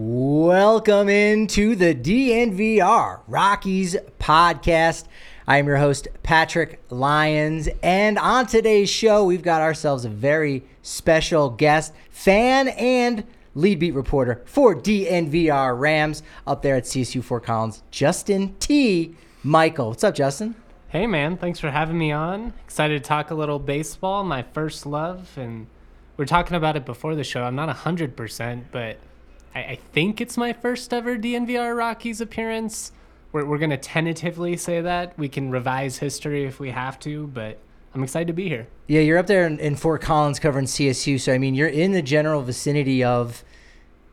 Welcome into the DNVR Rockies podcast. I am your host, Patrick Lyons. And on today's show, we've got ourselves a very special guest, fan and lead beat reporter for DNVR Rams up there at CSU Fort Collins, Justin T. Michael. What's up, Justin? Hey, man. Thanks for having me on. Excited to talk a little baseball, my first love. And we are talking about it before the show. I'm not 100%, but I, I think it's my first ever DNVR Rockies appearance. We're, we're going to tentatively say that. We can revise history if we have to, but I'm excited to be here. Yeah, you're up there in, in Fort Collins covering CSU. So, I mean, you're in the general vicinity of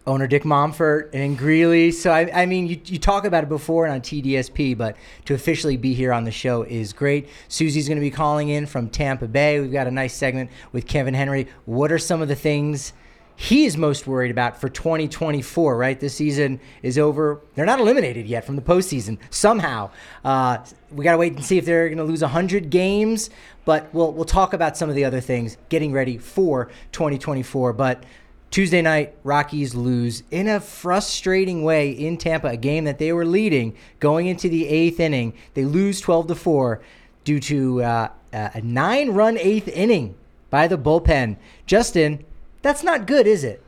owner Dick Monfort and Greeley. So, I, I mean, you, you talk about it before and on TDSP, but to officially be here on the show is great. Susie's going to be calling in from Tampa Bay. We've got a nice segment with Kevin Henry. What are some of the things – he is most worried about for 2024, right? This season is over. They're not eliminated yet from the postseason somehow. Uh, we got to wait and see if they're going to lose 100 games, but we'll, we'll talk about some of the other things getting ready for 2024. But Tuesday night, Rockies lose in a frustrating way in Tampa, a game that they were leading going into the eighth inning. They lose 12 to 4 due to uh, a nine run eighth inning by the bullpen. Justin, that's not good, is it?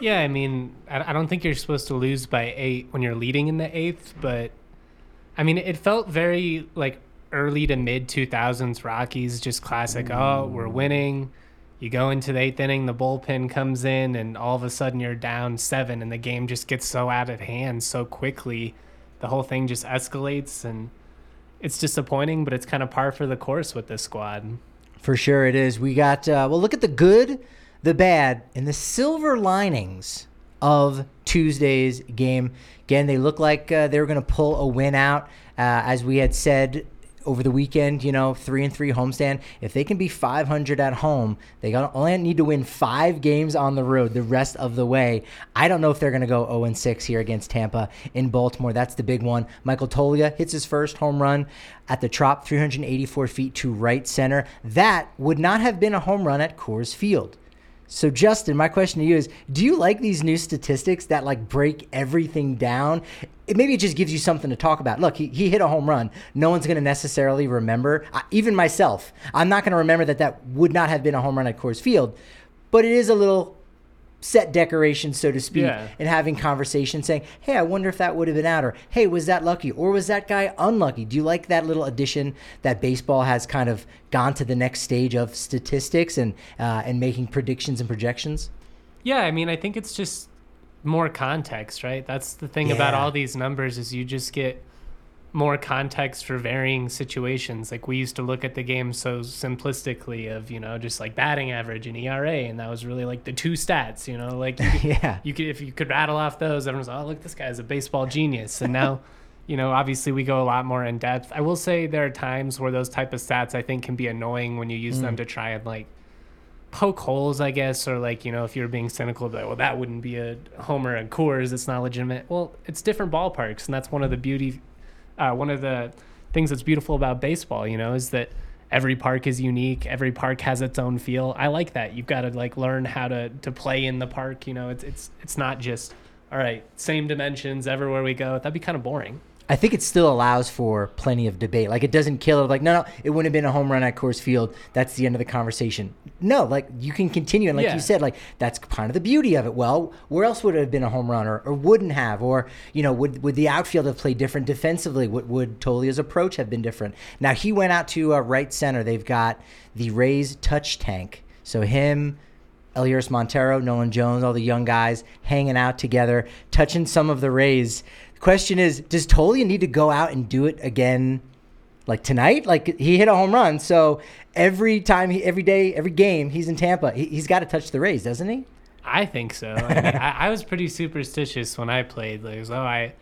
yeah, I mean, I don't think you're supposed to lose by eight when you're leading in the eighth, but I mean, it felt very like early to mid 2000s Rockies, just classic. Oh, we're winning. You go into the eighth inning, the bullpen comes in, and all of a sudden you're down seven, and the game just gets so out of hand so quickly. The whole thing just escalates, and it's disappointing, but it's kind of par for the course with this squad. For sure, it is. We got, uh, well, look at the good the bad and the silver linings of Tuesday's game. Again, they look like uh, they were going to pull a win out, uh, as we had said over the weekend. You know, three and three homestand. If they can be 500 at home, they only need to win five games on the road the rest of the way. I don't know if they're going to go 0 and 6 here against Tampa in Baltimore. That's the big one. Michael Toglia hits his first home run at the Trop, 384 feet to right center. That would not have been a home run at Coors Field. So Justin, my question to you is, do you like these new statistics that like break everything down? It, maybe it just gives you something to talk about. Look, he, he hit a home run. No one's going to necessarily remember, uh, even myself. I'm not going to remember that that would not have been a home run at Coors Field, but it is a little set decoration, so to speak, yeah. and having conversations saying, hey, I wonder if that would have been out, or hey, was that lucky, or was that guy unlucky? Do you like that little addition that baseball has kind of gone to the next stage of statistics and uh, and making predictions and projections? Yeah, I mean, I think it's just more context, right? That's the thing yeah. about all these numbers is you just get more context for varying situations. Like we used to look at the game so simplistically of, you know, just like batting average and ERA and that was really like the two stats, you know, like you could, yeah. you could if you could rattle off those, everyone's like, Oh, look, this guy's a baseball genius. And now, you know, obviously we go a lot more in depth. I will say there are times where those type of stats I think can be annoying when you use mm. them to try and like poke holes, I guess, or like, you know, if you're being cynical, like, well, that wouldn't be a homer and Coors, it's not legitimate. Well, it's different ballparks, and that's one of the beauty uh, one of the things that's beautiful about baseball, you know, is that every park is unique. Every park has its own feel. I like that. You've got to like learn how to to play in the park. You know, it's it's it's not just all right, same dimensions everywhere we go. That'd be kind of boring. I think it still allows for plenty of debate. Like it doesn't kill it. Like no, no, it wouldn't have been a home run at Coors Field. That's the end of the conversation. No, like you can continue, and like Yeah. you said, like that's kind of the beauty of it. Well, where else would it have been a home run, or, or wouldn't have, or you know, would would the outfield have played different defensively? Would would Toglia's approach have been different? Now he went out to uh, right center. They've got the Rays touch tank. So him. Elehuris Montero, Nolan Jones, all the young guys hanging out together, touching some of the Rays. Question is, does Toglia need to go out and do it again like tonight? Like he hit a home run, so every time he every day, every game he's in Tampa, he, he's got to touch the Rays, doesn't he? I think so. I, mean, I, I was pretty superstitious when I played. Like, oh, I,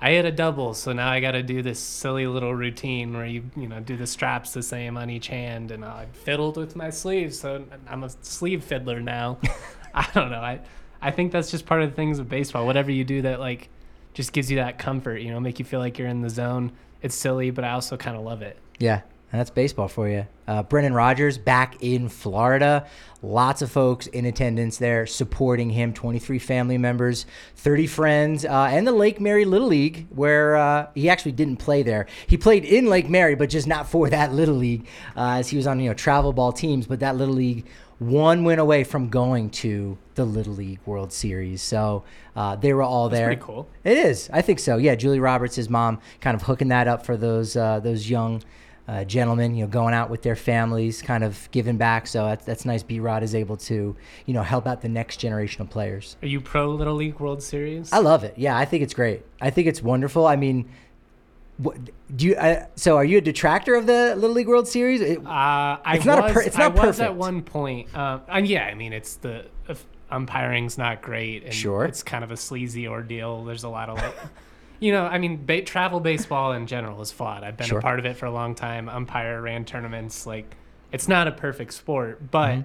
I hit a double, so now I got to do this silly little routine where you, you know, do the straps the same on each hand, and I fiddled with my sleeves, so I'm a sleeve fiddler now. I don't know. I, I think that's just part of the things of baseball. Whatever you do that like, just gives you that comfort. You know, make you feel like you're in the zone. It's silly, but I also kind of love it. Yeah, and that's baseball for you. Uh, Brendan Rodgers back in Florida. Lots of folks in attendance there supporting him. 23 family members, 30 friends, uh, and the Lake Mary Little League, where uh, he actually didn't play there. He played in Lake Mary, but just not for that Little League, uh, as he was on you know travel ball teams. But that Little League one win away from going to the Little League World Series. So uh, they were all there. pretty cool. It is. I think so. Yeah, Julie Roberts, his mom, kind of hooking that up for those uh, those young uh, gentlemen. You know, going out with their families, kind of giving back. So that's that's nice. B Rod is able to you know help out the next generation of players. Are you pro Little League World Series? I love it. Yeah, I think it's great. I think it's wonderful. I mean. What, do you? Uh, so, are you a detractor of the Little League World Series? It- Uh, I It's not a was, per- it's not I was at one point. Um, and yeah, I mean, it's the umpiring's not great, and Sure. it's kind of a sleazy ordeal. There's a lot of like, you know, I mean, ba- travel baseball in general is flawed. I've been Sure. a part of it for a long time. Umpire ran tournaments. Like, it's not a perfect sport, but. Mm-hmm.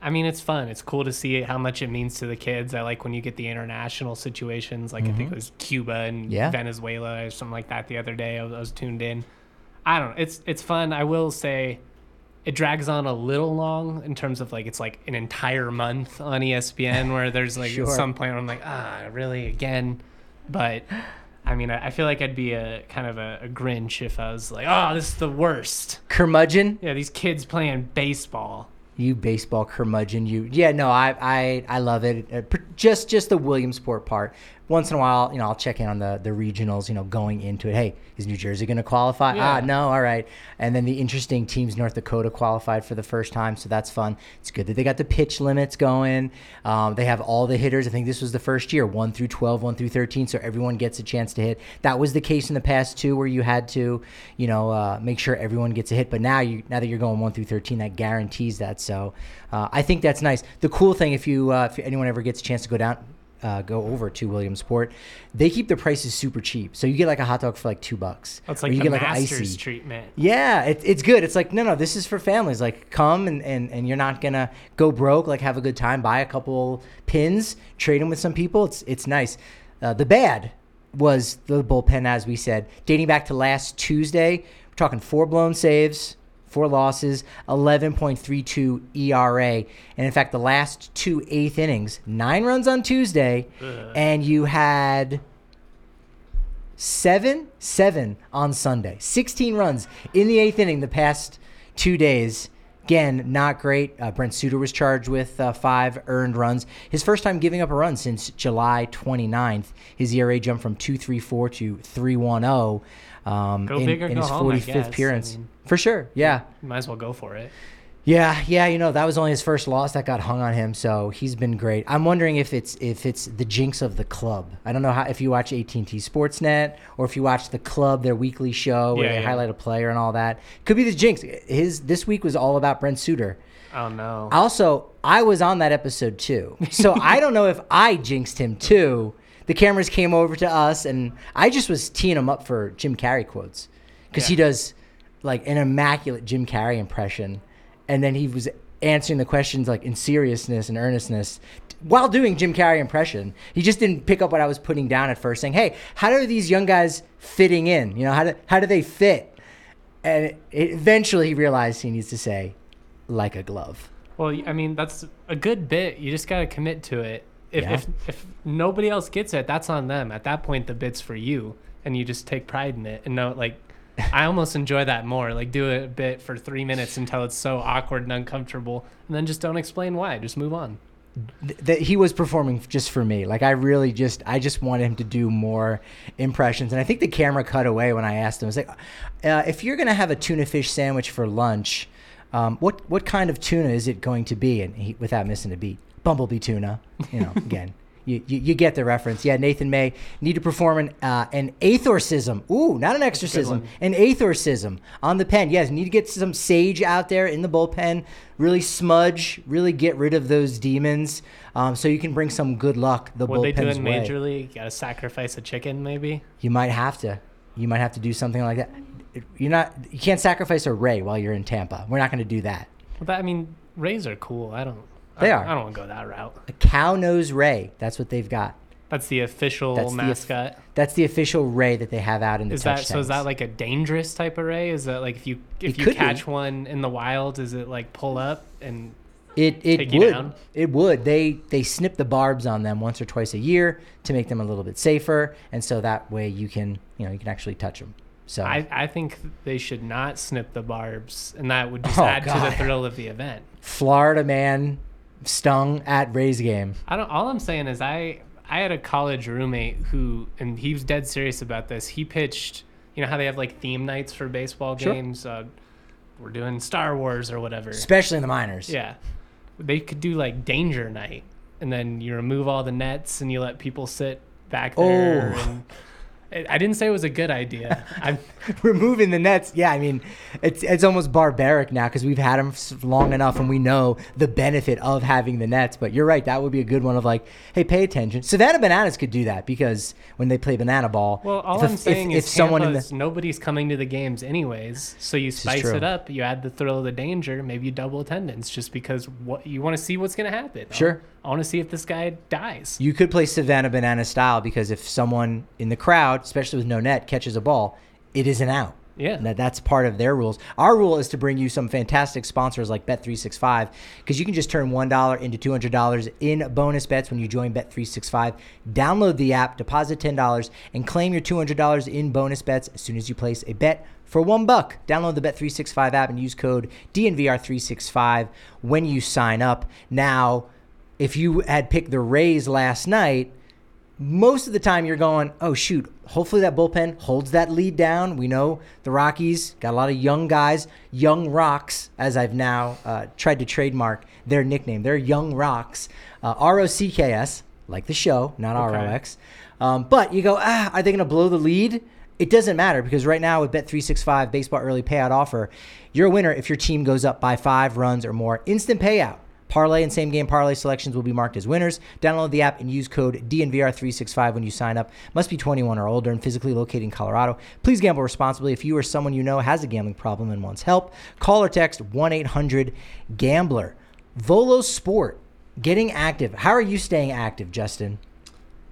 I mean, it's fun. It's cool to see how much it means to the kids. I like when you get the international situations, like I think it was Cuba and Mm-hmm. Yeah. Venezuela or something like that the other day. I was, I was tuned in. I don't know. It's it's fun. I will say it drags on a little long in terms of like it's like an entire month on ESPN where there's like Sure. some point where I'm like, ah, really again? But I mean, I, I feel like I'd be a kind of a, a Grinch if I was like, oh, this is the worst. curmudgeon. Yeah, these kids playing baseball. You baseball curmudgeon, you. Yeah, no, I, I, I love it. Uh, just, just the Williamsport part. Once in a while, you know, I'll check in on the the regionals. You know, going into it. Hey, is New Jersey going to qualify? Ah, no, all right. And then the interesting teams, North Dakota qualified for the first time, so that's fun. It's good that they got the pitch limits going. Um, they have all the hitters. I think this was the first year, one through 12, one through 13, so everyone gets a chance to hit. That was the case in the past too, where you had to, you know, uh, make sure everyone gets a hit. But now you, now that you're going one through 13, that guarantees that. So uh, I think that's nice. The cool thing, if you, uh, if anyone ever gets a chance to go down, uh, go over to Williamsport, they keep the prices super cheap. So you get like a hot dog for like two bucks. That's or like you get like an icy. treatment. Yeah, it, it's good. It's like no, no, this is for families. Like come and, and and you're not gonna go broke. Like have a good time. Buy a couple pins, trade them with some people. It's it's nice. Uh, the bad was the bullpen, as we said, dating back to last Tuesday. We're talking four blown saves, four losses, 11.32 ERA, and in fact, the last two eighth innings, nine runs on Tuesday, and you had seven seven on sunday. 16 runs in the eighth inning the past two days. Again not great. Uh, brent suter was charged with uh, five earned runs. His first time giving up a run since july 29th his era jumped from 234 to 310 um, Go in, big or in go his home, 45th guess. I appearance mean- for sure yeah might as well go for it. yeah, yeah, you know that was only his first loss that got hung on him, so he's been great. I'm wondering if it's if it's the jinx of the club. I don't know how if you watch AT&T Sportsnet or if you watch the club their weekly show where Yeah, they yeah. highlight a player and all that. Could be the jinx. His this week was all about Brent Suter. Oh no. Also, I was on that episode too, so I don't know if I jinxed him too. The cameras came over to us, and I just was teeing him up for Jim Carrey quotes because he does like an immaculate Jim Carrey impression, and then he was answering the questions like in seriousness and earnestness while doing Jim Carrey impression. He just didn't pick up what I was putting down at first, saying, "Hey, how are these young guys fitting in? You know, how do how do they fit?" And it, eventually, he realized he needs to say, "Like a glove." Well, I mean, that's a good bit. You just got to commit to it. If, Yeah. if if nobody else gets it, that's on them. At that point, the bit's for you. and you just take pride in it and know like I almost enjoy that more. Like do a bit for three minutes until it's so awkward and uncomfortable, and then just don't explain why. Just move on. that he was performing just for me. Like I really just I just wanted him to do more impressions, and I think the camera cut away when I asked him. I was like, uh, "If you're gonna have a tuna fish sandwich for lunch, um, what what kind of tuna is it going to be?" And he, without missing a beat, bumblebee tuna. You know, again. You, you, you get the reference. Yeah, Nathan May need to perform an uh, an aethorcism. Ooh, not an exorcism, an aethorcism on the pen. Yes, need to get some sage out there in the bullpen. Really smudge, really get rid of those demons, um, so you can bring some good luck the What they do bullpen's in way. Major League, You gotta sacrifice a chicken maybe. You might have to. You might have to do something like that. You're not. You can't sacrifice a ray while you're in Tampa. We're not going to do that. Well, that, I mean, Rays are cool. I don't. They I, are. I don't want to go that route. A cow nose ray. That's what they've got. That's the official That's the- mascot. That's the official ray that they have out in the is that so? Is that like a dangerous type of ray? Is that like if you if It you could be. catch one in the wild, is it like pull up and It it take you would. down? It would. They they snip the barbs on them once or twice a year to make them a little bit safer, and so that way you can you know you can actually touch them. So I, I think they should not snip the barbs, and that would just Oh, add to the thrill of the event. Florida man stung at Rays game. I don't. All I'm saying is I I had a college roommate who, and he was dead serious about this. He pitched. You know how they have like theme nights for baseball Sure. games. Uh, we're doing Star Wars or whatever. especially in the minors. Yeah, they could do like Danger Night, and then you remove all the nets and you let people sit back there. Oh. And I didn't say it was a good idea. I'm removing the nets. Yeah, I mean, it's it's almost barbaric now because we've had them long enough and we know the benefit of having the nets. But you're right, that would be a good one of like, hey, pay attention. Savannah Bananas could do that because when they play banana ball, well. All if, I'm if- saying if, is if someone in the nobody's coming to the games anyways. So you spice it up. You add the thrill of the danger. Maybe you double attendance just because what you want to see what's going to happen. Sure. I want to see if this guy dies. you could play Savannah Banana style because if someone in the crowd, especially with no net, catches a ball, it is an out. Yeah. That, that's part of their rules. Our rule is to bring you some fantastic sponsors like Bet365 because you can just turn $1 into $200 in bonus bets when you join Bet365. Download the app, deposit $10, and claim your $200 in bonus bets as soon as you place a bet for one buck. Download the Bet365 app and use code DNVR365 when you sign up. Now, if you had picked the Rays last night, most of the time you're going, oh shoot, hopefully that bullpen holds that lead down. We know the Rockies got a lot of young guys, young rocks, as I've now uh, tried to trademark their nickname. They're young rocks, uh, R O C K S, like the show, not R O X. Um, but you go, ah, are they going to blow the lead? It doesn't matter because right now with Bet365 baseball early payout offer, you're a winner if your team goes up by five runs or more. Instant payout. Parlay and same game parlay selections will be marked as winners. Download the app and use code DNVR365 when you sign up. Must be 21 or older and physically located in Colorado. Please gamble responsibly. If you or someone you know has a gambling problem and wants help, call or text 1 800 Gambler. Volo Sport, getting active. How are you staying active, Justin?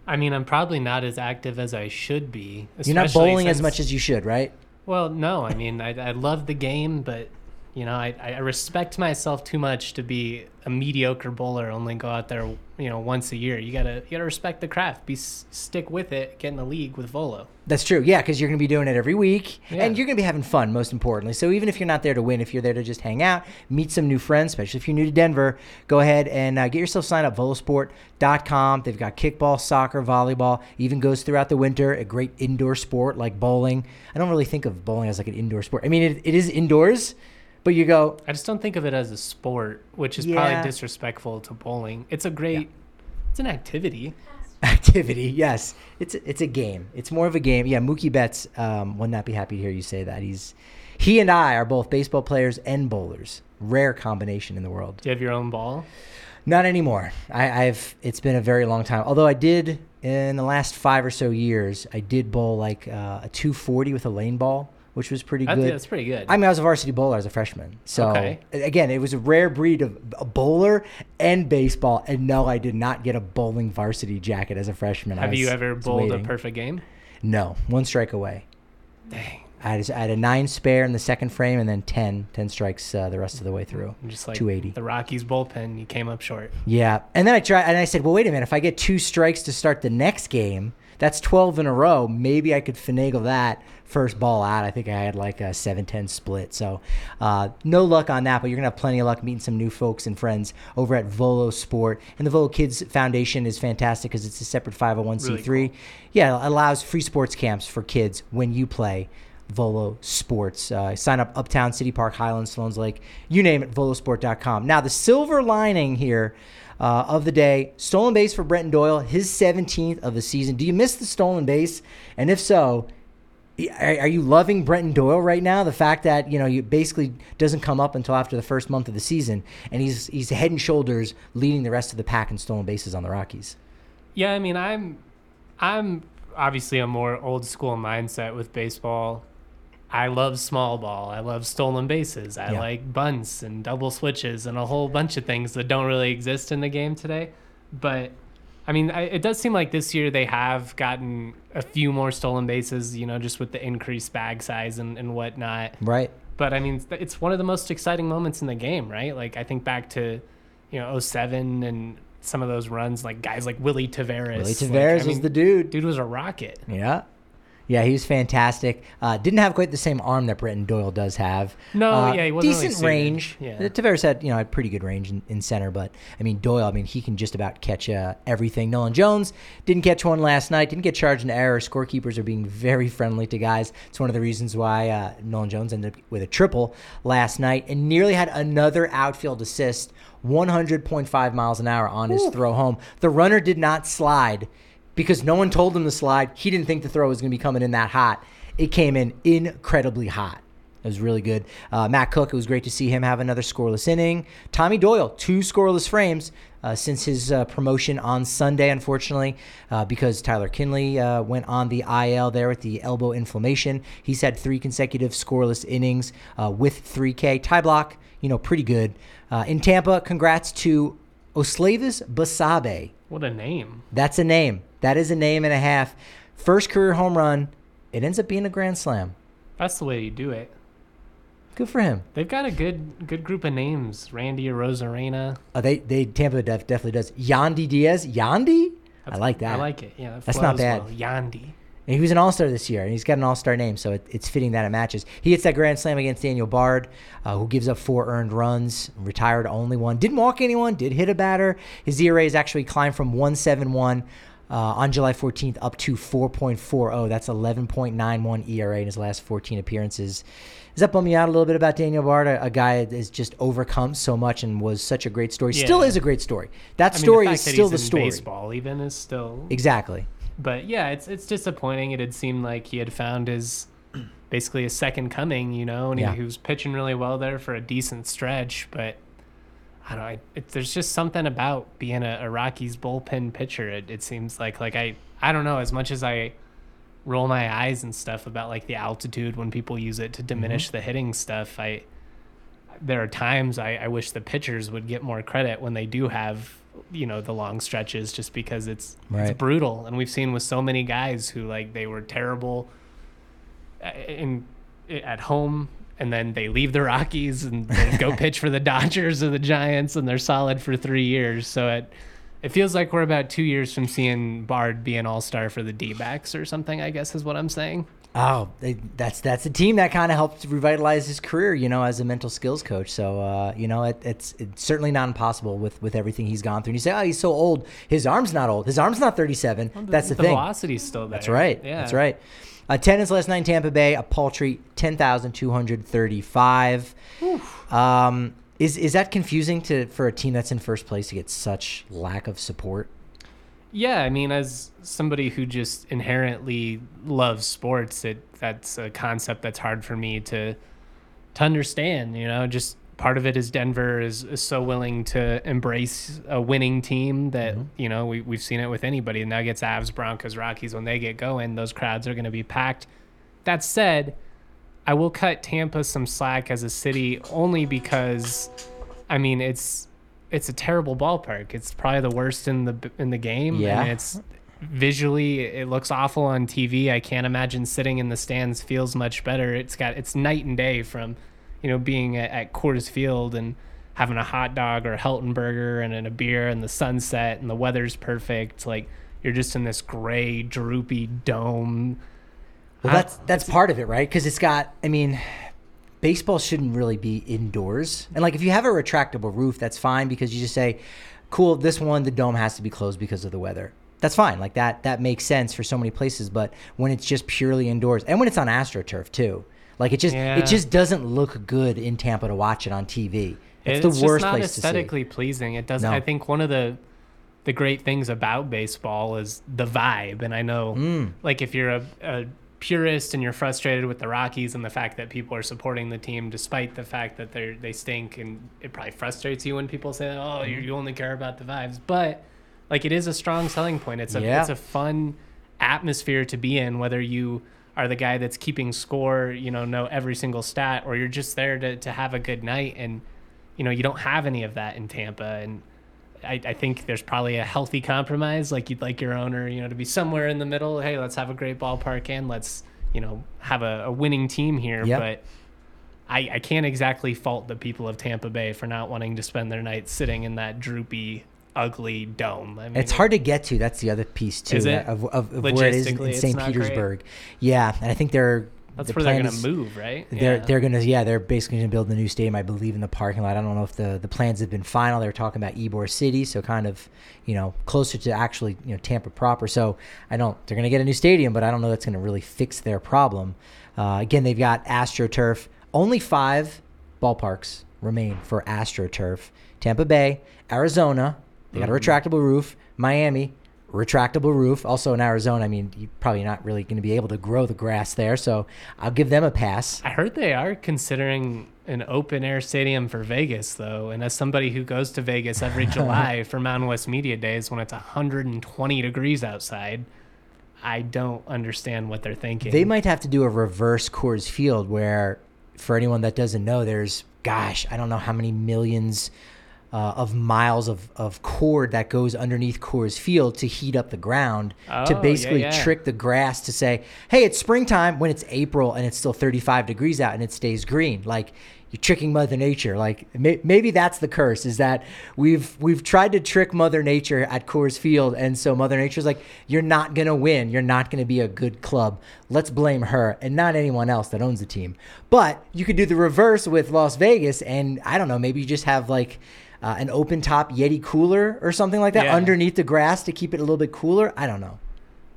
I mean, I'm probably not as active as I should be. You're not bowling as much as you should, right? Well, no. I mean, I, I love the game, but you know, I, I respect myself too much to be a mediocre bowler. Only go out there, you know, once a year. You gotta you gotta respect the craft. Be stick with it. Get in the league with Volo. That's true. Yeah, because you're going to be doing it every week Yeah. and you're going to be having fun, most importantly. So even if you're not there to win, if you're there to just hang out, meet some new friends, especially if you're new to Denver, go ahead and uh, get yourself signed up, volosport.com. They've got kickball, soccer, volleyball, even goes throughout the winter, a great indoor sport like bowling. I don't really think of bowling as like an indoor sport. I mean, it, it is indoors, but you go, I just don't think of it as a sport, which is Yeah. probably disrespectful to bowling. It's a great, it's an activity. activity. Yes, it's a, it's a game. It's more of a game. Yeah, Mookie Betts um, would not be happy to hear you say that. He's he and I are both baseball players and bowlers. Rare combination in the world. Do you have your own ball? Not anymore. I, I've it's been a very long time. Although I did in the last five or so years, I did bowl like uh, a 240 with a lane ball, which was pretty good. that's pretty good. I mean, I was a varsity bowler as a freshman. So Okay. again, it was a rare breed of a bowler and baseball. And no, I did not get a bowling varsity jacket as a freshman. Have you ever bowled waiting. a perfect game? No, one strike away. Dang. I had, I had a nine spare in the second frame and then 10, 10 strikes uh, the rest of the way through. Just like 280. the Rockies bullpen, you came up short. Yeah. And then I tried, and I said, well, wait a minute. If I get two strikes to start the next game, that's 12 in a row. Maybe I could finagle that first ball out. I think I had like a 7 10 split. So uh, no luck on that, but you're going to have plenty of luck meeting some new folks and friends over at Volo Sport. And the Volo Kids Foundation is fantastic because it's a separate 501c3. Really Yeah, it allows free sports camps for kids when you play. Volo Sports. Uh, sign up Uptown, City Park, Highlands, Sloan's Lake, you name it, volosport.com. Now, the silver lining here uh, of the day stolen base for Brenton Doyle, his 17th of the season. Do you miss the stolen base? And if so, are, you loving Brenton Doyle right now? The fact that you know you basically doesn't come up until after the first month of the season, and he's he's head and shoulders leading the rest of the pack in stolen bases on the Rockies. Yeah, I mean, I'm, I'm obviously a more old school mindset with baseball. I love small ball. I love stolen bases. I Yeah. like bunts and double switches and a whole bunch of things that don't really exist in the game today. But I mean, I, it does seem like this year they have gotten a few more stolen bases, you know, just with the increased bag size and, and whatnot. Right. But I mean, it's one of the most exciting moments in the game, right? Like I think back to, you know, 07 and some of those runs, like guys like Willy Taveras. Willy Like, Taveras I was mean, the dude. Dude was a rocket. Yeah. Yeah, he was fantastic. Uh, didn't have quite the same arm that Brenton Doyle does have. No, Uh, yeah, he wasn't really decent suited. range. Yeah. Uh, Taveras had you know had pretty good range in, in center, but I mean Doyle, I mean he can just about catch uh, everything. Nolan Jones didn't catch one last night. Didn't get charged an error. Scorekeepers are being very friendly to guys. It's one of the reasons why uh, Nolan Jones ended up with a triple last night and nearly had another outfield assist, 100.5 miles an hour on his throw home. The runner did not slide because no one told him to slide. He didn't think the throw was going to be coming in that hot. It came in incredibly hot. It was really good. Uh, Matt Koch, it was great to see him have another scoreless inning. Tommy Doyle, two scoreless frames uh, since his uh, promotion on Sunday, unfortunately, uh, because Tyler Kinley uh, went on the IL there with the elbow inflammation. He's had three consecutive scoreless innings uh, with 3K. Ty Blach, you know, pretty good. In Tampa, congrats to Osleivis Basabe. What a name. That's a name. That is a name and a half. First career home run. It ends up being a grand slam. That's the way you do it. Good for him. They've got a good good group of names. Randy Arozarena. Oh, they they Tampa def, definitely does. Yandy Diaz. Yandy. I like that. I like it. Yeah, that That's not bad. Well. Yandy. And he was an All Star this year, and he's got an All Star name, so it, it's fitting that it matches. He hits that grand slam against Daniel Bard, uh, who gives up four earned runs, retired only one, didn't walk anyone, did hit a batter. His ERA has actually climbed from 171 uh, on July 14th up to 4.40. That's 11.91 ERA in his last 14 appearances. Does that bum you out a little bit about Daniel Bard, a, a guy that has just overcome so much and was such a great story? Still is a great story. That I mean, story the is still the in story. Baseball even is still. Exactly. But yeah, it's it's disappointing. It had seemed like he had found his basically a second coming, you know, and Yeah. he, he was pitching really well there for a decent stretch. But I don't know. I- It, there's just something about being a, a Rockies bullpen pitcher. It, it seems like like I I don't know. As much as I roll my eyes and stuff about like the altitude when people use it to Mm-hmm. diminish the hitting stuff, I there are times I, I wish the pitchers would get more credit when they do have you know the long stretches just because it's Right. it's brutal. And we've seen with so many guys who like they were terrible uh, in at home and then they leave the Rockies and go pitch for the Dodgers or the Giants and they're solid for 3 years. So it it feels like we're about 2 years from seeing Bard be an all-star for the D-backs or something I guess is what I'm saying Oh, they, that's that's a team that kind of helped revitalize his career, you know, as a mental skills coach. So, uh, you know, it, it's it's certainly not impossible with with everything he's gone through. And you say, oh, he's so old. His arm's not old. His arm's not 37. that's the, the thing. velocity's still there That's right. yeah That's right. Attendance last night in Tampa Bay, a paltry 10,235. Um, is is that confusing to for a team that's in first place to get such lack of support? Yeah, I mean, as somebody who just inherently loves sports, it that's a concept that's hard for me to to understand. You know, just part of it is Denver is, is so willing to embrace a winning team that mm-hmm. you know we we've seen it with anybody. The Nuggets, Avs, Broncos, Rockies. When they get going, those crowds are going to be packed. That said, I will cut Tampa some slack as a city only because, I mean, it's it's a terrible ballpark. It's probably the worst in the in the game. Yeah. and it's visually it looks awful on TV. I can't imagine sitting in the stands feels much better. It's got it's night and day from, you know, being at, at Coors Field and having a hot dog or a Helton burger and, and a beer and the sunset and the weather's perfect. Like you're just in this gray, droopy dome. Well, that's that's part of it, right? Because it's got. I mean, baseball shouldn't really be indoors. And like if you have a retractable roof, that's fine because you just say, "Cool, this one the dome has to be closed because of the weather." That's fine. Like that that makes sense for so many places, but when it's just purely indoors and when it's on AstroTurf too. Like it just Yeah. it just doesn't look good in Tampa to watch it on TV. It's, it's the worst not place to see. aesthetically pleasing. It doesn't. No. I think one of the the great things about baseball is the vibe, and I know, Mm. like, if you're a, a purist and you're frustrated with the Rockies and the fact that people are supporting the team despite the fact that they they stink, and it probably frustrates you when people say, "Oh, you, mm-hmm. you only care about the vibes," but like, it is a strong selling point. It's a Yeah. it's a fun atmosphere to be in, whether you are the guy that's keeping score, you know, know every single stat, or you're just there to, to have a good night. And, you know, you don't have any of that in Tampa. And I, I think there's probably a healthy compromise. Like you'd like your owner, you know, to be somewhere in the middle. Hey, let's have a great ballpark and let's, you know, have a, a winning team here. Yep. But I, I can't exactly fault the people of Tampa Bay for not wanting to spend their night sitting in that droopy, ugly dome. I mean, It's hard to get to. That's the other piece too of, of, of where it is in, in St. not great. Petersburg. Yeah, and I think they're That's the where they're going to move, right? They're Yeah. they're gonna yeah they're basically gonna build the new stadium I believe in the parking lot. I don't know if the the plans have been final. They were talking about Ybor City, so kind of you know closer to actually you know Tampa proper. So I don't they're gonna get a new stadium, but I don't know that's gonna really fix their problem. Uh, again, they've got AstroTurf. Only five ballparks remain for AstroTurf. Tampa Bay, Arizona. They got a retractable roof. Miami, retractable roof. Also in Arizona, I mean, you're probably not really going to be able to grow the grass there, so I'll give them a pass. I heard they are considering an open air stadium for Vegas, though. And as somebody who goes to Vegas every July for Mountain West Media Days when it's 120 degrees outside, I don't understand what they're thinking. They might have to do a reverse Coors Field where, for anyone that doesn't know, there's, gosh, I don't know how many millions uh, of miles of, of cord that goes underneath Coors Field to heat up the ground Oh, to yeah, basically yeah. trick the grass to say, hey, it's springtime when it's April and it's still 35 degrees out and it stays green. Like, you're tricking Mother Nature. Like may, maybe that's the curse is that we've we've tried to trick Mother Nature at Coors Field, and so Mother Nature's like, you're not gonna win. You're not gonna be a good club. Let's blame her and not anyone else that owns the team. But you could do the reverse with Las Vegas, and I don't know. Maybe you just have like. Uh, an open top Yeti cooler or something like that Yeah. underneath the grass to keep it a little bit cooler. I don't know.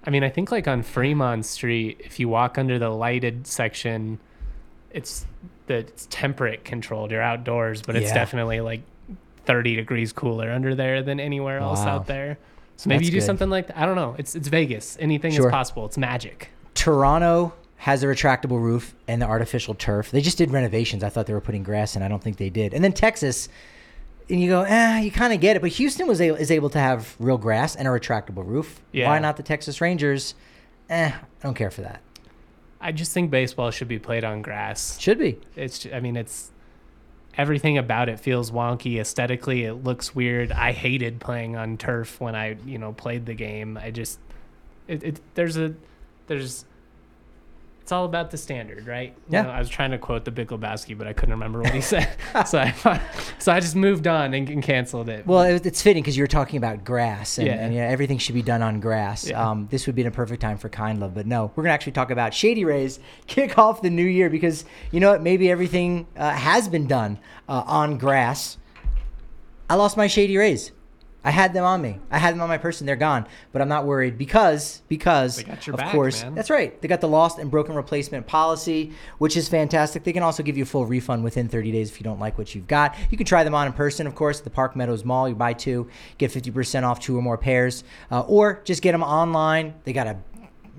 I mean, I think like on Fremont Street, if you walk under the lighted section, it's the it's temperate controlled. You're outdoors, but it's Yeah. definitely like 30 degrees cooler under there than anywhere else Wow. out there. So maybe That's you do good. something like that. I don't know. It's it's Vegas. Anything Sure. is possible. It's magic. Toronto has a retractable roof and the artificial turf. They just did renovations. I thought they were putting grass in. I don't think they did. And then Texas, and you go, eh, you kind of get it. But Houston was is able to have real grass and a retractable roof. Yeah. Why not the Texas Rangers? Eh, I don't care for that. I just think baseball should be played on grass. Should be. It's I mean it's everything about it feels wonky aesthetically. It looks weird. I hated playing on turf when I you know played the game. I just it, it there's a there's it's all about the standard, right? You Yeah. know, I was trying to quote the Big Lebowski, but I couldn't remember what he said, so I so I just moved on and, and canceled it. Well, it, it's fitting because you were talking about grass, and, Yeah. and everything should be done on grass. Yeah. Um, this would be a perfect time for kind love, but no, we're gonna actually talk about Shady Rays kick off the new year because you know what? Maybe everything uh, has been done uh, on grass. I lost my Shady Rays. I had them on me. I had them on my person. They're gone, but I'm not worried because because They got your of back, course man. that's right. They got the lost and broken replacement policy, which is fantastic. They can also give you a full refund within 30 days if you don't like what you've got. You can try them on in person, of course, at the Park Meadows Mall. You buy two, get 50% off two or more pairs, uh, or just get them online. They got a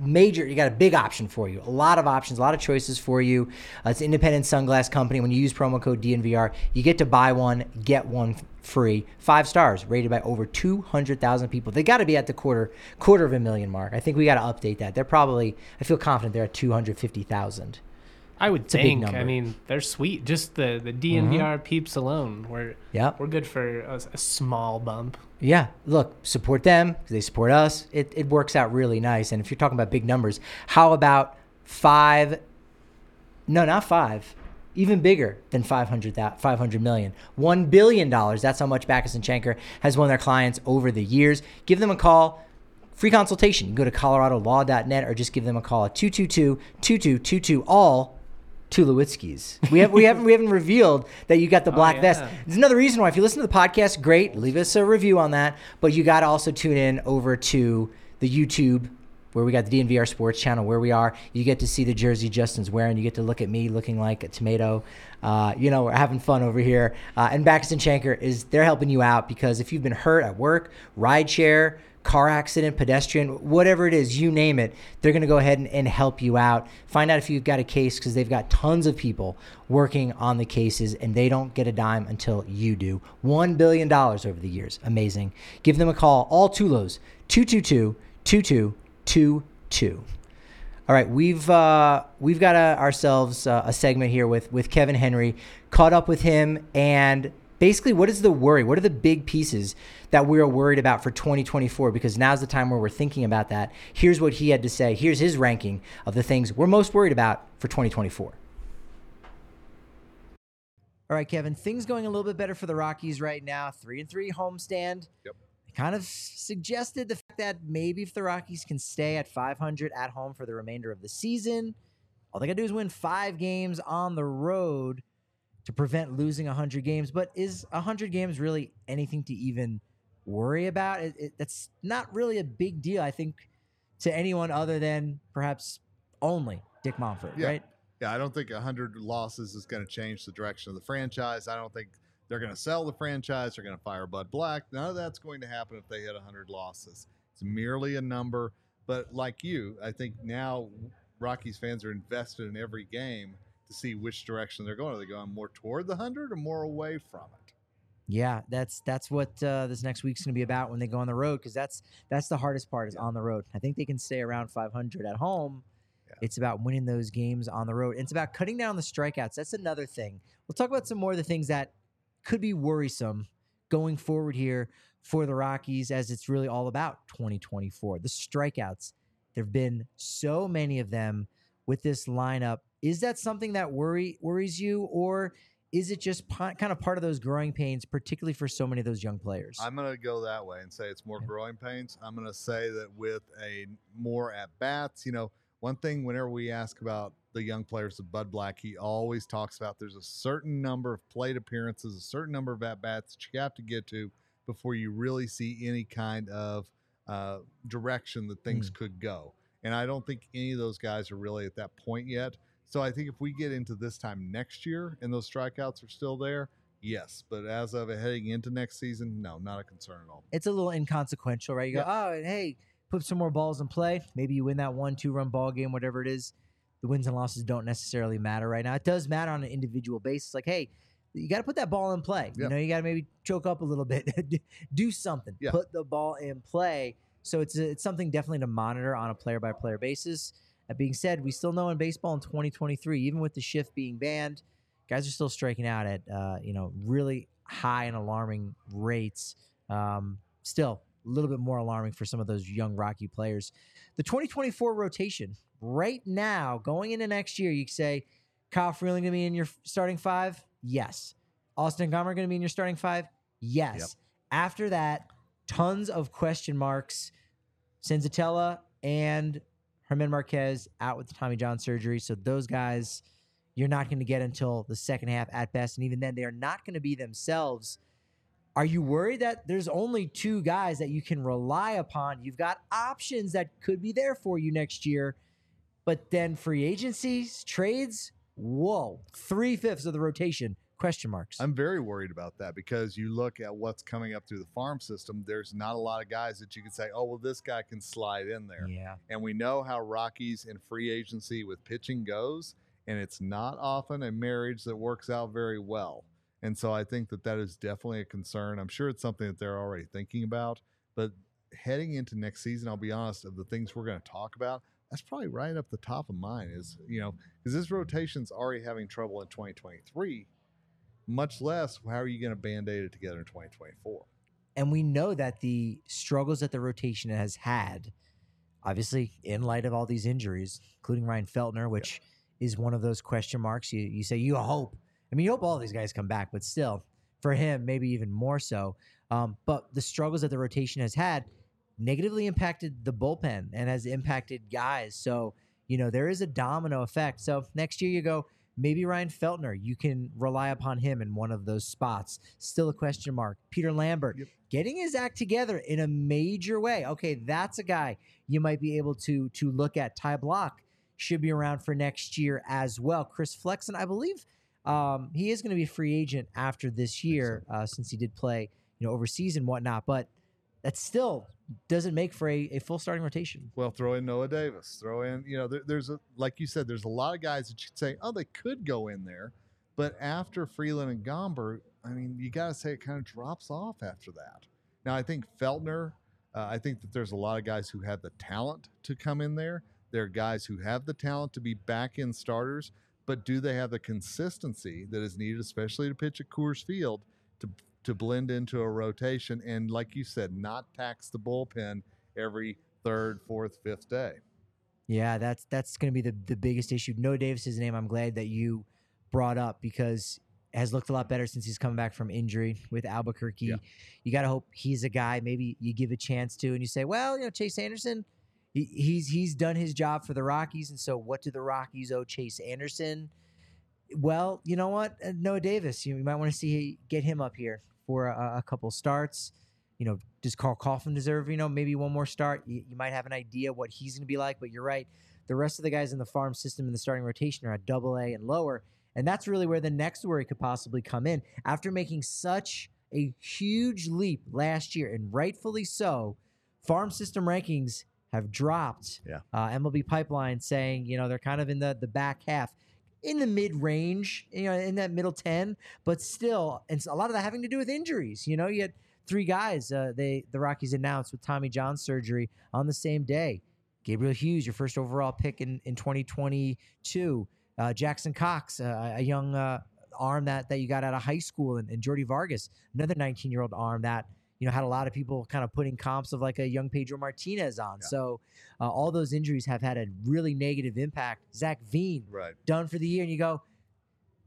major you got a big option for you a lot of options a lot of choices for you. Uh, it's an independent sunglass company. When you use promo code dnvr you get to buy one get one free. Five stars rated by over 200000 people. They got to be at the quarter quarter of a million mark. I think we got to update that. They're probably i feel confident they're at 250000 I would It's a big think. I mean, they're sweet. Just the the DNVR mm-hmm. peeps alone, we're Yeah. we're good for a, a small bump. Yeah, look, support them they support us. It, it works out really nice. And if you're talking about big numbers, how about five? No, not five. Even bigger than 500, that 500 million. $1 billion. That's how much Bachus and Schanker has won their clients over the years. Give them a call. Free consultation. You can go to coloradolaw.net or just give them a call at 222-2222 all Tulowitzkis. We have we haven't we haven't revealed that you got the black yeah. vest. There's another reason why. If you listen to the podcast, great. Leave us a review on that. But you got to also tune in over to the YouTube where we got the DNVR Sports channel where we are. You get to see the jersey Justin's wearing. You get to look at me looking like a tomato. Uh, you know, we're having fun over here. Uh, and Bachus and Schanker is they're helping you out because if you've been hurt at work, ride share, car accident, pedestrian, whatever it is, you name it, they're going to go ahead and, and help you out. Find out if you've got a case because they've got tons of people working on the cases and they don't get a dime until you do. $1 billion over the years. Amazing. Give them a call. All Tulos, 222 2222. All right, we've uh, we've got a, ourselves uh, a segment here with with Kevin Henry. Caught up with him, and basically, what is the worry? What are the big pieces that we're worried about for 2024? Because now's the time where we're thinking about that. Here's what he had to say. Here's his ranking of the things we're most worried about for 2024. All right, Kevin. Things going a little bit better for the Rockies right now. Three and three homestand. Yep. Kind of suggested the fact that maybe if the Rockies can stay at 500 at home for the remainder of the season, all they got to do is win five games on the road to prevent losing 100 games. But is 100 games really anything to even worry about? It, it, that's not really a big deal, I think, to anyone other than perhaps only Dick Monfort, Yeah. right? Yeah, I don't think 100 losses is going to change the direction of the franchise. I don't think they're going to sell the franchise. They're going to fire Bud Black. None of that's going to happen if they hit 100 losses. It's merely a number. But like you, I think now Rockies fans are invested in every game to see which direction they're going. Are they going more toward the 100 or more away from it? Yeah, that's that's what uh, this next week's going to be about when they go on the road because that's that's the hardest part is on the road. I think they can stay around 500 at home. Yeah. It's about winning those games on the road. It's about cutting down the strikeouts. That's another thing. We'll talk about some more of the things that could be worrisome going forward here for the Rockies as it's really all about 2024. The strikeouts. There've been so many of them with this lineup. Is that something that worry worries you or is it just pi- kind of part of those growing pains, particularly for so many of those young players? I'm going to go that way and say it's more growing pains. I'm going to say that with a more at bats, you know, one thing whenever we ask about the young players of Bud Black, he always talks about there's a certain number of plate appearances, a certain number of at bats that you have to get to before you really see any kind of uh, direction that things could go. And I don't think any of those guys are really at that point yet. So I think if we get into this time next year and those strikeouts are still there, yes. But as of heading into next season, no, not a concern at all. it's a little inconsequential, right? You go, oh, and hey, put some more balls in play. Maybe you win that one, two run ball game, whatever it is. The wins and losses don't necessarily matter right now. It does matter on an individual basis. Like, hey, you got to put that ball in play. You know, you got to maybe choke up a little bit, do something, Yeah. put the ball in play. So it's a, it's something definitely to monitor on a player by player basis. That being said, we still know in baseball in 2023, even with the shift being banned, guys are still striking out at uh, you know really high and alarming rates. Um, still a little bit more alarming for some of those young Rocky players. The 2024 rotation right now, going into next year, you could say Kyle Freeland going to be in your starting five. Yes. Austin Gomber going to be in your starting five. Yes. Yep. After that, tons of question marks. Senzatela and German Marquez out with the Tommy John surgery. So those guys you're not going to get until the second half at best. And even then, they are not going to be themselves. Are you worried that there's only two guys that you can rely upon? You've got options that could be there for you next year, but then free agencies, trades, whoa, three fifths of the rotation, question marks. I'm very worried about that because you look at what's coming up through the farm system. There's not a lot of guys that you can say, oh, well, this guy can slide in there. yeah. And we know how Rockies in free agency with pitching goes, and it's not often a marriage that works out very well. And so I think that that is definitely a concern. I'm sure it's something that they're already thinking about. But heading into next season, I'll be honest, of the things we're going to talk about, that's probably right up the top of mine. Is you know because this rotation's already having trouble in 2023, much less how are you going to band aid it together in 2024? And we know that the struggles that the rotation has had, obviously in light of all these injuries, including Ryan Feltner, which is one of those question marks. You you say you hope. I mean, you hope all these guys come back, but still, for him, maybe even more so. Um, but the struggles that the rotation has had negatively impacted the bullpen and has impacted guys. So, you know, there is a domino effect. So next year you go, maybe Ryan Feltner, you can rely upon him in one of those spots. Still a question mark. Peter Lambert yep. getting his act together in a major way. Okay, that's a guy you might be able to to look at. Ty Blach should be around for next year as well. Chris Flexen, I believe um, he is going to be a free agent after this year uh, since he did play, you know, overseas and whatnot. But that still doesn't make for a, a full starting rotation. Well, throw in Noah Davis. Throw in, you know, there, there's a like you said, there's a lot of guys that you could say, oh, they could go in there, but after Freeland and Gomber, I mean, you got to say it kind of drops off after that. Now, I think Feltner. Uh, I think that there's a lot of guys who have the talent to come in there. There are guys who have the talent to be back in starters, but do they have the consistency that is needed, especially to pitch at Coors Field, to to blend into a rotation and, like you said, not tax the bullpen every third, fourth, fifth day. Yeah, that's that's going to be the the biggest issue. Noah Davis's name. I'm glad that you brought up because has looked a lot better since he's come back from injury with Albuquerque. Yeah. You got to hope he's a guy maybe you give a chance to, and you say, well, you know, Chase Anderson, he, he's he's done his job for the Rockies, and so what do the Rockies owe Chase Anderson? Well, you know what, uh, Noah Davis, you might want to see get him up here for a, a couple starts. You know, does Karl Kauffmann deserve, you know, maybe one more start? You, you might have an idea what he's going to be like, but you're right. The rest of the guys in the farm system in the starting rotation are at double A and lower. And that's really where the next worry could possibly come in. After making such a huge leap last year, and rightfully so, farm system rankings have dropped. Yeah. Uh, MLB Pipeline saying, you know, they're kind of in the, the back half in the mid range, you know, in that middle 10, but still, and a lot of that having to do with injuries. You know, you had three guys uh, they the Rockies announced with Tommy John surgery on the same day. Gabriel Hughes, your first overall pick in, in 2022. Uh, Jackson Cox, uh, a young uh, arm that, that you got out of high school, and, and Jordy Vargas, another 19 year old arm that you know, had a lot of people kind of putting comps of like a young Pedro Martinez on. Yeah. So uh, all those injuries have had a really negative impact. Zach Veen, right. done for the year, and you go,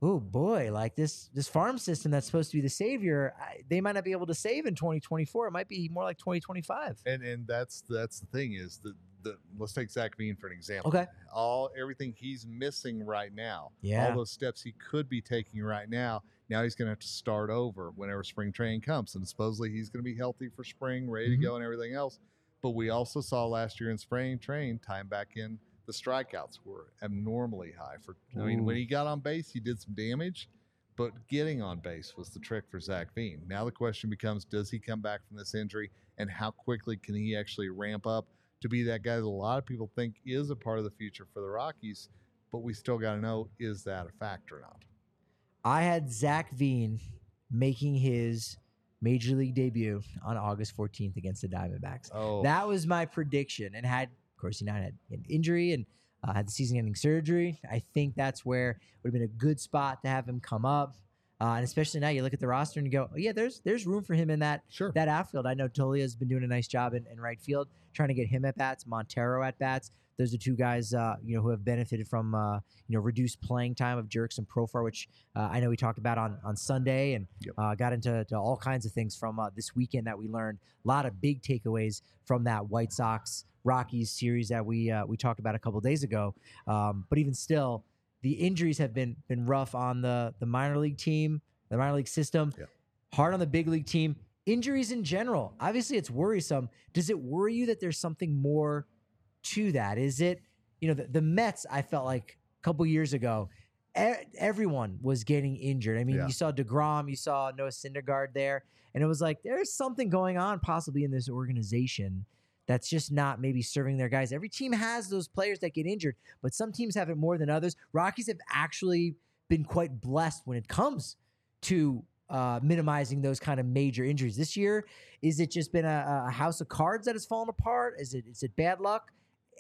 oh boy, like this this farm system that's supposed to be the savior, I, they might not be able to save in 2024. It might be more like 2025. And and that's that's the thing is that the let's take Zach Veen for an example. Okay. All everything he's missing right now. Yeah. All those steps he could be taking right now. Now he's going to have to start over whenever spring training comes, and supposedly he's going to be healthy for spring, ready mm-hmm. to go, and everything else. But we also saw last year in spring training, time back in, the strikeouts were abnormally high. For I mean, when he got on base, he did some damage, but getting on base was the trick for Zach Veen. Now the question becomes: Does he come back from this injury, and how quickly can he actually ramp up? to be that guy that a lot of people think is a part of the future for the Rockies, but we still got to know is that a factor or not? I had Zach Veen making his major league debut on August 14th against the Diamondbacks. Oh. That was my prediction, and had, of course, he know, had an injury and uh, had the season-ending surgery. I think that's where it would have been a good spot to have him come up. Uh, and especially now, you look at the roster and you go, oh, yeah, there's there's room for him in that sure. that outfield. I know Toglia's been doing a nice job in, in right field, trying to get him at bats, Montero at bats. Those are two guys, uh, you know, who have benefited from uh, you know reduced playing time of Jurickson Profar, which uh, I know we talked about on on Sunday, and yep. Uh, got into all kinds of things from uh, this weekend that we learned. A lot of big takeaways from that White Sox Rockies series that we we talked about a couple days ago. Um, but even still, the injuries have been been rough on the the minor league team the minor league system, yeah. hard on the big league team. Injuries in general, obviously, it's worrisome. Does it worry you that there's something more to that? Is it, you know, the, the Mets? I felt like a couple years ago, e- everyone was getting injured. I mean, yeah. you saw deGrom, you saw Noah Syndergaard there, and it was like there's something going on possibly in this organization that's just not maybe serving their guys. Every team has those players that get injured, but some teams have it more than others. Rockies have actually been quite blessed when it comes to uh, minimizing those kind of major injuries. This year, is it just been a, a, house of cards that has fallen apart? Is it is it bad luck?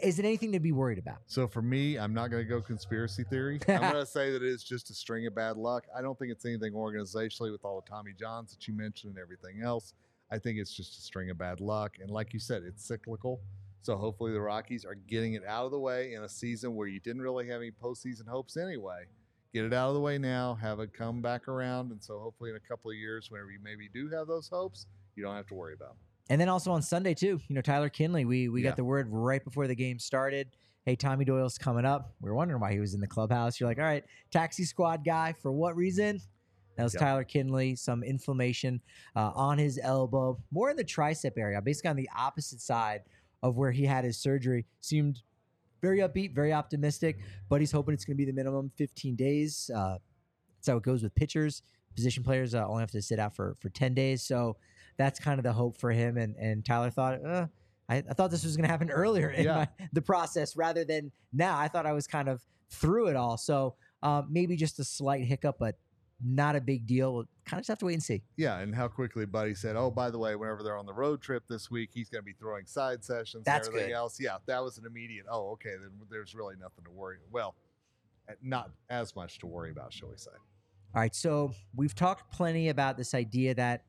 Is it anything to be worried about? So for me, I'm not going to go conspiracy theory. I'm going to say that it's just a string of bad luck. I don't think it's anything organizationally with all the Tommy Johns that you mentioned and everything else. I think it's just a string of bad luck. And like you said, it's cyclical. So hopefully the Rockies are getting it out of the way in a season where you didn't really have any postseason hopes anyway. Get it out of the way now, have it come back around. And so hopefully in a couple of years, whenever you maybe do have those hopes, you don't have to worry about them. And then also on Sunday too, you know, Tyler Kinley, we we Yeah. got the word right before the game started. Hey, Tommy Doyle's coming up. We were wondering why he was in the clubhouse. You're like, all right, taxi squad guy for what reason? That was Yep. Tyler Kinley. Some inflammation uh, on his elbow, more in the tricep area, basically on the opposite side of where he had his surgery. Seemed very upbeat, very optimistic, but he's hoping it's going to be the minimum 15 days. Uh, that's how it goes with pitchers. Position players uh, only have to sit out for for 10 days. So that's kind of the hope for him. And and Tyler thought, uh, I, I thought this was going to happen earlier in Yeah. my, the process rather than now. I thought I was kind of through it all. So uh, maybe just a slight hiccup, but not a big deal. We'll kind of just have to wait and see. Yeah, and how quickly Buddy said, "Oh, by the way, whenever they're on the road trip this week, he's going to be throwing side sessions That's and everything good. else." Yeah, that was an immediate. Oh, okay, then there's really nothing to worry. Well, eh, not as much to worry about, shall we say? All right, so we've talked plenty about this idea that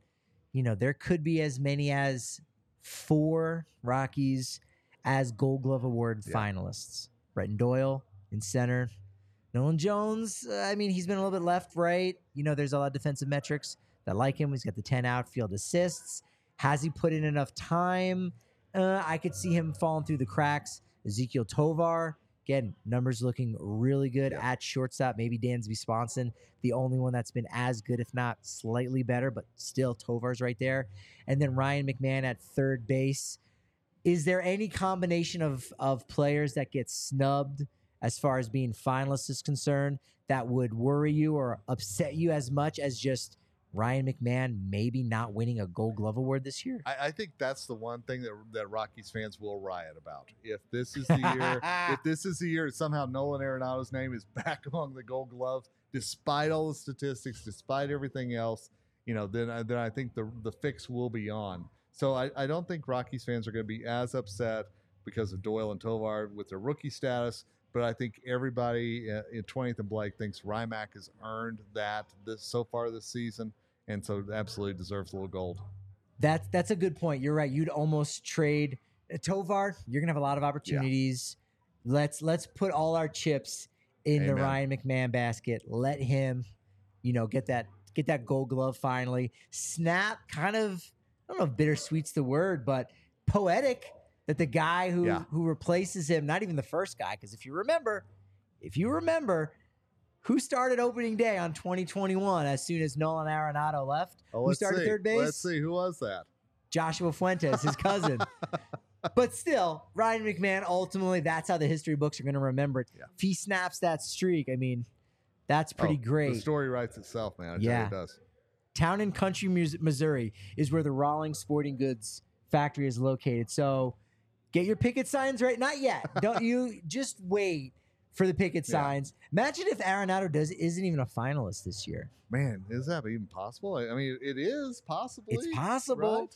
you know there could be as many as four Rockies as Gold Glove Award Yeah. finalists. Brenton Doyle in center, Nolan Jones. uh, I mean, he's been a little bit left, right. You know, there's a lot of defensive metrics that like him. He's got the ten outfield assists. Has he put in enough time? Uh, I could see him falling through the cracks. Ezekiel Tovar. Again, numbers looking really good Yeah. at shortstop. Maybe Dansby Swanson the only one that's been as good, if not slightly better, but still Tovar's right there. And then Ryan McMahon at third base. Is there any combination of of players that get snubbed as far as being finalists is concerned that would worry you or upset you as much as just Ryan McMahon maybe not winning a Gold Glove award this year? I, I think that's the one thing that that Rockies fans will riot about. If this is the year, if this is the year somehow Nolan Arenado's name is back among the Gold Gloves, despite all the statistics, despite everything else, you know, then I, then I think the the fix will be on. So I, I don't think Rockies fans are going to be as upset because of Doyle and Tovar with their rookie status. But I think everybody uh, in 20th and Blake thinks Rymack has earned that this so far this season, and so absolutely deserves a little gold. That's that's a good point. You're right. You'd almost trade uh, Tovar. You're gonna have a lot of opportunities. Let's let's put all our chips in the Ryan McMahon basket. Let him, you know, get that get that Gold Glove finally. Snap, kind of. I don't know if bittersweet's the word, but poetic that the guy who Yeah. who replaces him, not even the first guy, because if you remember, if you remember. Who started opening day on 2021 as soon as Nolan Arenado left? Oh, Who started see. third base? Let's see who was that. Joshua Fuentes, his cousin. but still, Ryan McMahon, ultimately, that's how the history books are going to remember it. Yeah. If he snaps that streak, I mean, that's oh, pretty Oh, great. The story writes itself, man. I Yeah. it does. Town and Country, Missouri is where the Rawlings Sporting Goods factory is located. So get your picket signs right. Not yet. Don't you just wait for the picket Yeah. signs. Imagine if Arenado does isn't even a finalist this year. Man, is that even possible? I I mean, it is possible. It's possible. right?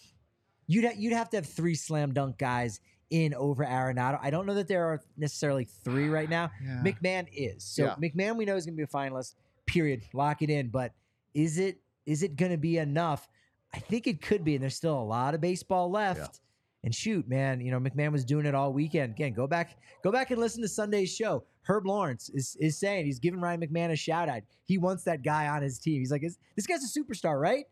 You'd ha- you'd have to have three slam dunk guys in over Arenado. I don't know that there are necessarily three right now. Yeah. McMahon is. So Yeah. McMahon we know is going to be a finalist. Period. Lock it in. But is it is it going to be enough? I think it could be, and there's still a lot of baseball left. And shoot, man, you know McMahon was doing it all weekend. Again, go back, go back and listen to Sunday's show. Herb Lawrence is is saying he's giving Ryan McMahon a shout out. He wants that guy on his team. He's like, "Is- this guy's a superstar, right?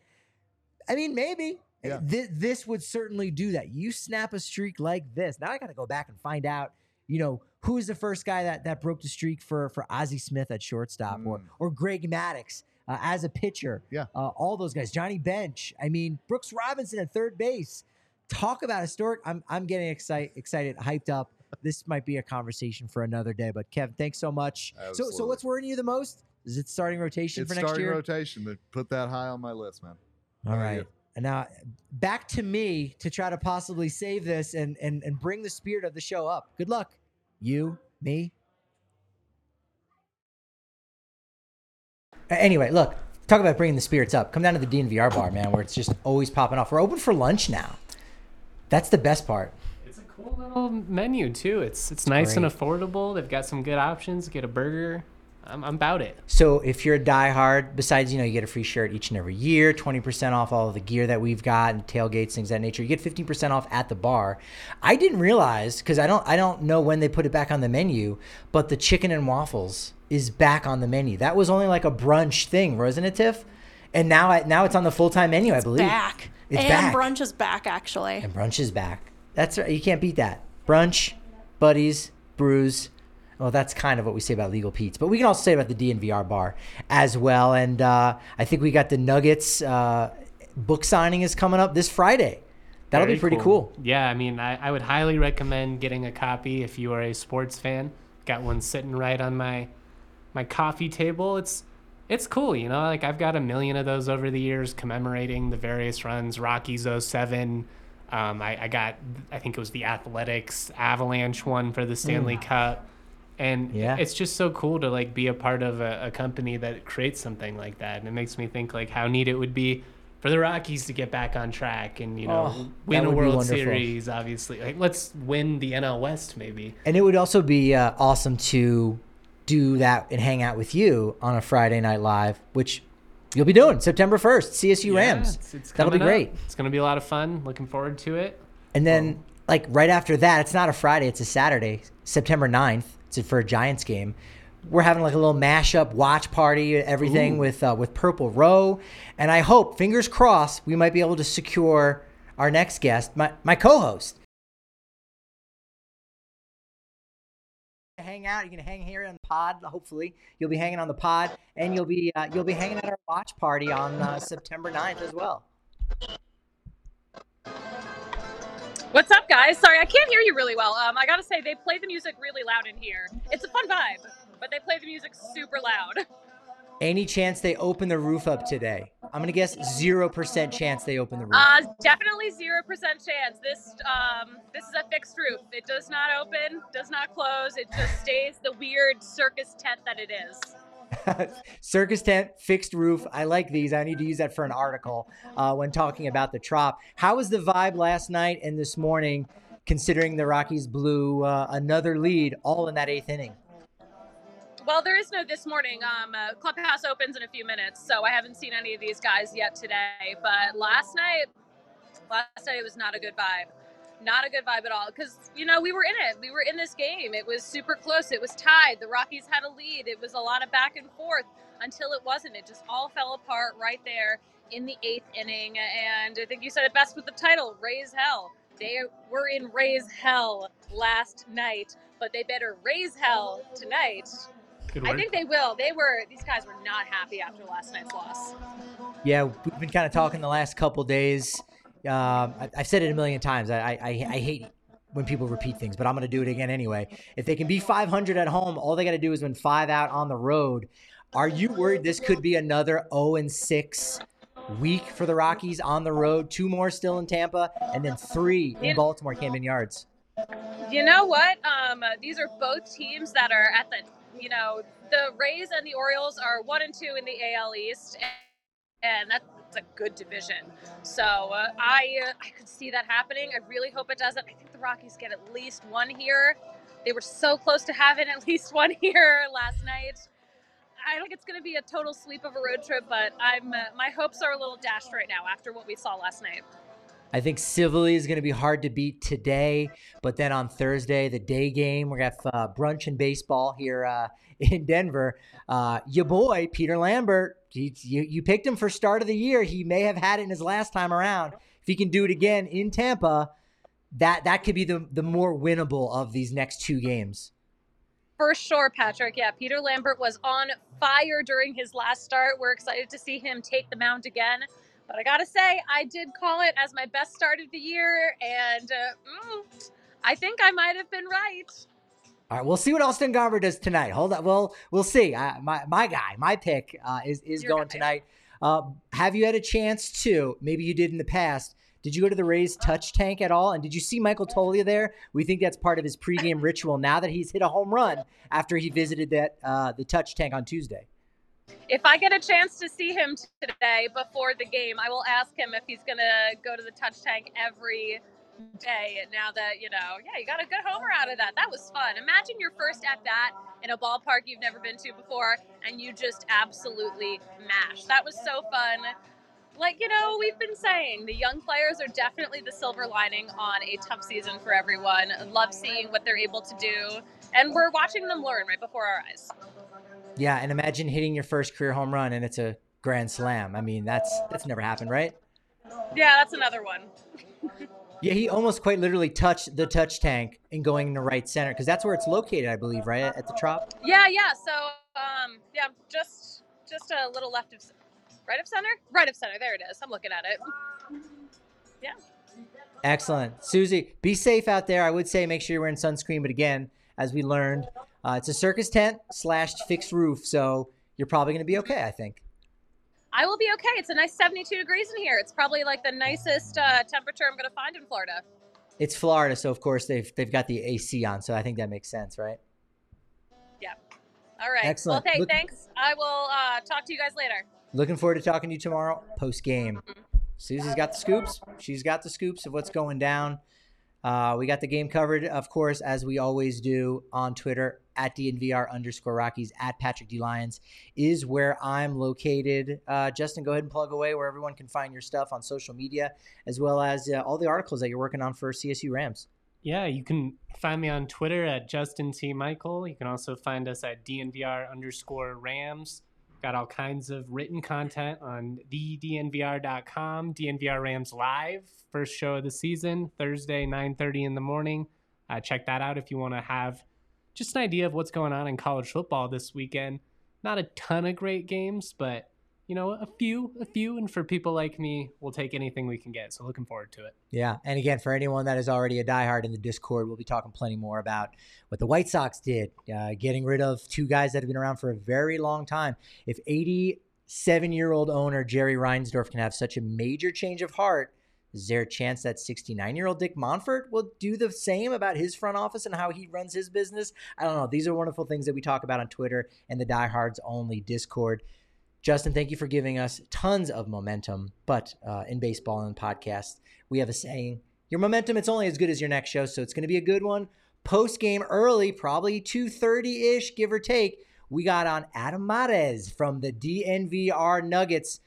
I mean, maybe. Yeah. Thi- this would certainly do that. You snap a streak like this. Now I got to go back and find out, you know, who is the first guy that that broke the streak for for Ozzie Smith at shortstop or Mm. or Greg Maddux uh, as a pitcher. Yeah. Uh, all those guys. Johnny Bench. I mean, Brooks Robinson at third base. Talk about historic. I'm I'm getting excited, excited, hyped up. This might be a conversation for another day. But Kevin, thanks so much. So so what's worrying you the most? Is it starting rotation It's for next starting year? rotation, but put that high on my list, man. All How right. And now back to me to try to possibly save this and and and bring the spirit of the show up. Good luck. You, me. Anyway, look, talk about bringing the spirits up. Come down to the DNVR bar, man, where it's just always popping off. We're open for lunch now. That's the best part. It's a cool little menu too. It's it's nice great. and affordable. They've got some good options. Get a burger. I'm, I'm about it. So if you're a diehard, besides you know you get a free shirt each and every year, twenty percent off all of the gear that we've got and tailgates, things of that nature. You get fifteen percent off at the bar. I didn't realize because I don't I don't know when they put it back on the menu, but the chicken and waffles is back on the menu. That was only like a brunch thing, wasn't it, Tiff? And now I, now it's on the full time menu, I believe. Back. It's and back. brunch is back actually. And brunch is back. That's right. You can't beat that. Brunch, buddies, brews. Well, that's kind of what we say about Legal Pete's, but we can also say about the DNVR bar as well. And uh, I think we got the Nuggets uh, book signing is coming up this Friday. That'll Very be pretty cool. Yeah, I mean, I, I would highly recommend getting a copy if you are a sports fan. Got one sitting right on my my coffee table. It's it's cool, you know. Like I've got a million of those over the years commemorating the various runs. Rockies 07. Um, I, I got I think it was the Athletics Avalanche one for the Stanley Cup. And Yeah. it's just so cool to like be a part of a, a company that creates something like that. And it makes me think like how neat it would be for the Rockies to get back on track and you know Oh, win a World. Series. Obviously, like let's win the NL West maybe. And it would also be uh, awesome to do that and hang out with you on a Friday night live, which you'll be doing September 1st, CSU Yeah, Rams. it's- it's That'll be up. great. It's gonna be a lot of fun. Looking forward to it. And then, like, right after that, it's not a Friday, it's a Saturday, September 9th. It's for a Giants game. We're having like a little mashup watch party, everything with uh, with Purple Row. And I hope, fingers crossed, we might be able to secure our next guest, my, my co Hang out. You're gonna hang here on the pod. Hopefully, you'll be hanging on the pod, and you'll be uh, you'll be hanging at our watch party on uh, September 9th as well. What's up, guys? Sorry, I can't hear you really well. Um, I gotta say, they play the music really loud in here. It's a fun vibe, but they play the music super loud. Any chance they open the roof up today? I'm gonna guess zero percent chance they open the roof. Uh, definitely zero percent chance. This um, this is a fixed roof. It does not open, does not close. It just stays the weird circus tent that it is. Circus tent, fixed roof. I like these. I need to use that for an article uh, when talking about the trop. How was the vibe last night and this morning, considering the Rockies blew uh, another lead all in that eighth inning? Well, there is no this morning. Um, uh, clubhouse opens in a few minutes, so I haven't seen any of these guys yet today. But last night, last night it was not a good vibe. Not a good vibe at all. Because you know we were in it. We were in this game. It was super close. It was tied. The Rockies had a lead. It was a lot of back and forth until it wasn't. It just all fell apart right there in the eighth inning. And I think you said it best with the title, "Raise Hell." They were in raise hell last night, but they better raise hell tonight. Good I think they will. They were these guys were not happy after last night's loss. Yeah, we've been kind of talking the last couple days. Um, I, I've said it a million times. I, I, I hate when people repeat things, but I'm going to do it again anyway. If they can be 500 at home, all they got to do is win five out on the road. Are you worried this could be another 0 and 6 week for the Rockies on the road? Two more still in Tampa, and then three in Baltimore, Camden Yards. You know what? Um, these are both teams that are at the you know the Rays and the Orioles are one and two in the AL East, and that's a good division. So uh, I uh, I could see that happening. I really hope it doesn't. I think the Rockies get at least one here. They were so close to having at least one here last night. I think it's going to be a total sweep of a road trip, but I'm uh, my hopes are a little dashed right now after what we saw last night. I think Civale is going to be hard to beat today, but then on Thursday, the day game, we're going to have uh, brunch and baseball here uh, in Denver. Uh, your boy, Peter Lambert, he, you, you picked him for start of the year. He may have had it in his last time around. If he can do it again in Tampa, that, that could be the, the more winnable of these next two games. For sure, Patrick. Yeah, Peter Lambert was on fire during his last start. We're excited to see him take the mound again. But I gotta say, I did call it as my best start of the year, and uh, mm, I think I might have been right. All right, we'll see what Austin Gomber does tonight. Hold on, we'll we'll see. My my guy, my pick uh, is is Your going guy. tonight. Uh, have you had a chance to? Maybe you did in the past. Did you go to the Rays touch tank at all? And did you see Michael Toglia there? We think that's part of his pregame ritual. Now that he's hit a home run after he visited that uh, the touch tank on Tuesday. If I get a chance to see him today before the game, I will ask him if he's gonna go to the touch tank every day now that you know yeah you got a good homer out of that. That was fun. Imagine your first at bat in a ballpark you've never been to before and you just absolutely mash. That was so fun. Like you know we've been saying the young players are definitely the silver lining on a tough season for everyone. Love seeing what they're able to do and we're watching them learn right before our eyes yeah and imagine hitting your first career home run and it's a grand slam i mean that's that's never happened right yeah that's another one Yeah, he almost quite literally touched the touch tank and going to right center because that's where it's located, I believe, right at the Trop. Yeah, yeah. So, um, yeah, just just a little left of, right of center, right of center. There it is. I'm looking at it. Yeah. Excellent, Susie. Be safe out there. I would say make sure you're wearing sunscreen, but again, as we learned, uh, it's a circus tent slash fixed roof, so you're probably going to be okay. I think. I will be okay. It's a nice 72 degrees in here. It's probably like the nicest uh, temperature I'm going to find in Florida. It's Florida, so of course they've they've got the AC on, so I think that makes sense, right? Yeah. All right. Excellent. Well, hey, Look- thanks. I will uh, talk to you guys later. Looking forward to talking to you tomorrow post game. Susie's got the scoops. She's got the scoops of what's going down. Uh, we got the game covered, of course, as we always do on Twitter at DNVR underscore Rockies at Patrick D Lyons is where I'm located. Uh, Justin, go ahead and plug away where everyone can find your stuff on social media, as well as uh, all the articles that you're working on for CSU Rams. Yeah, you can find me on Twitter at Justin T. Michael. You can also find us at DNVR underscore Rams. Got all kinds of written content on thednvr.com. DNVR Rams Live, first show of the season, Thursday, 9.30 in the morning. Uh, check that out if you want to have just an idea of what's going on in college football this weekend. Not a ton of great games, but you know, a few, a few, and for people like me, we'll take anything we can get. So looking forward to it. Yeah, and again, for anyone that is already a diehard in the Discord, we'll be talking plenty more about what the White Sox did, uh, getting rid of two guys that have been around for a very long time. If 87-year-old owner Jerry Reinsdorf can have such a major change of heart, is there a chance that 69-year-old Dick Monfort will do the same about his front office and how he runs his business? I don't know. These are wonderful things that we talk about on Twitter and the Diehards Only Discord. Justin, thank you for giving us tons of momentum. But uh, in baseball and podcast, we have a saying: your momentum it's only as good as your next show. So it's going to be a good one. Post game early, probably two thirty ish, give or take. We got on Adam Mares from the DNVR Nuggets.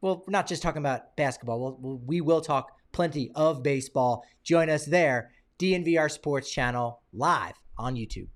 Well, we're not just talking about basketball. We'll, we will talk plenty of baseball. Join us there, DNVR Sports Channel, live on YouTube.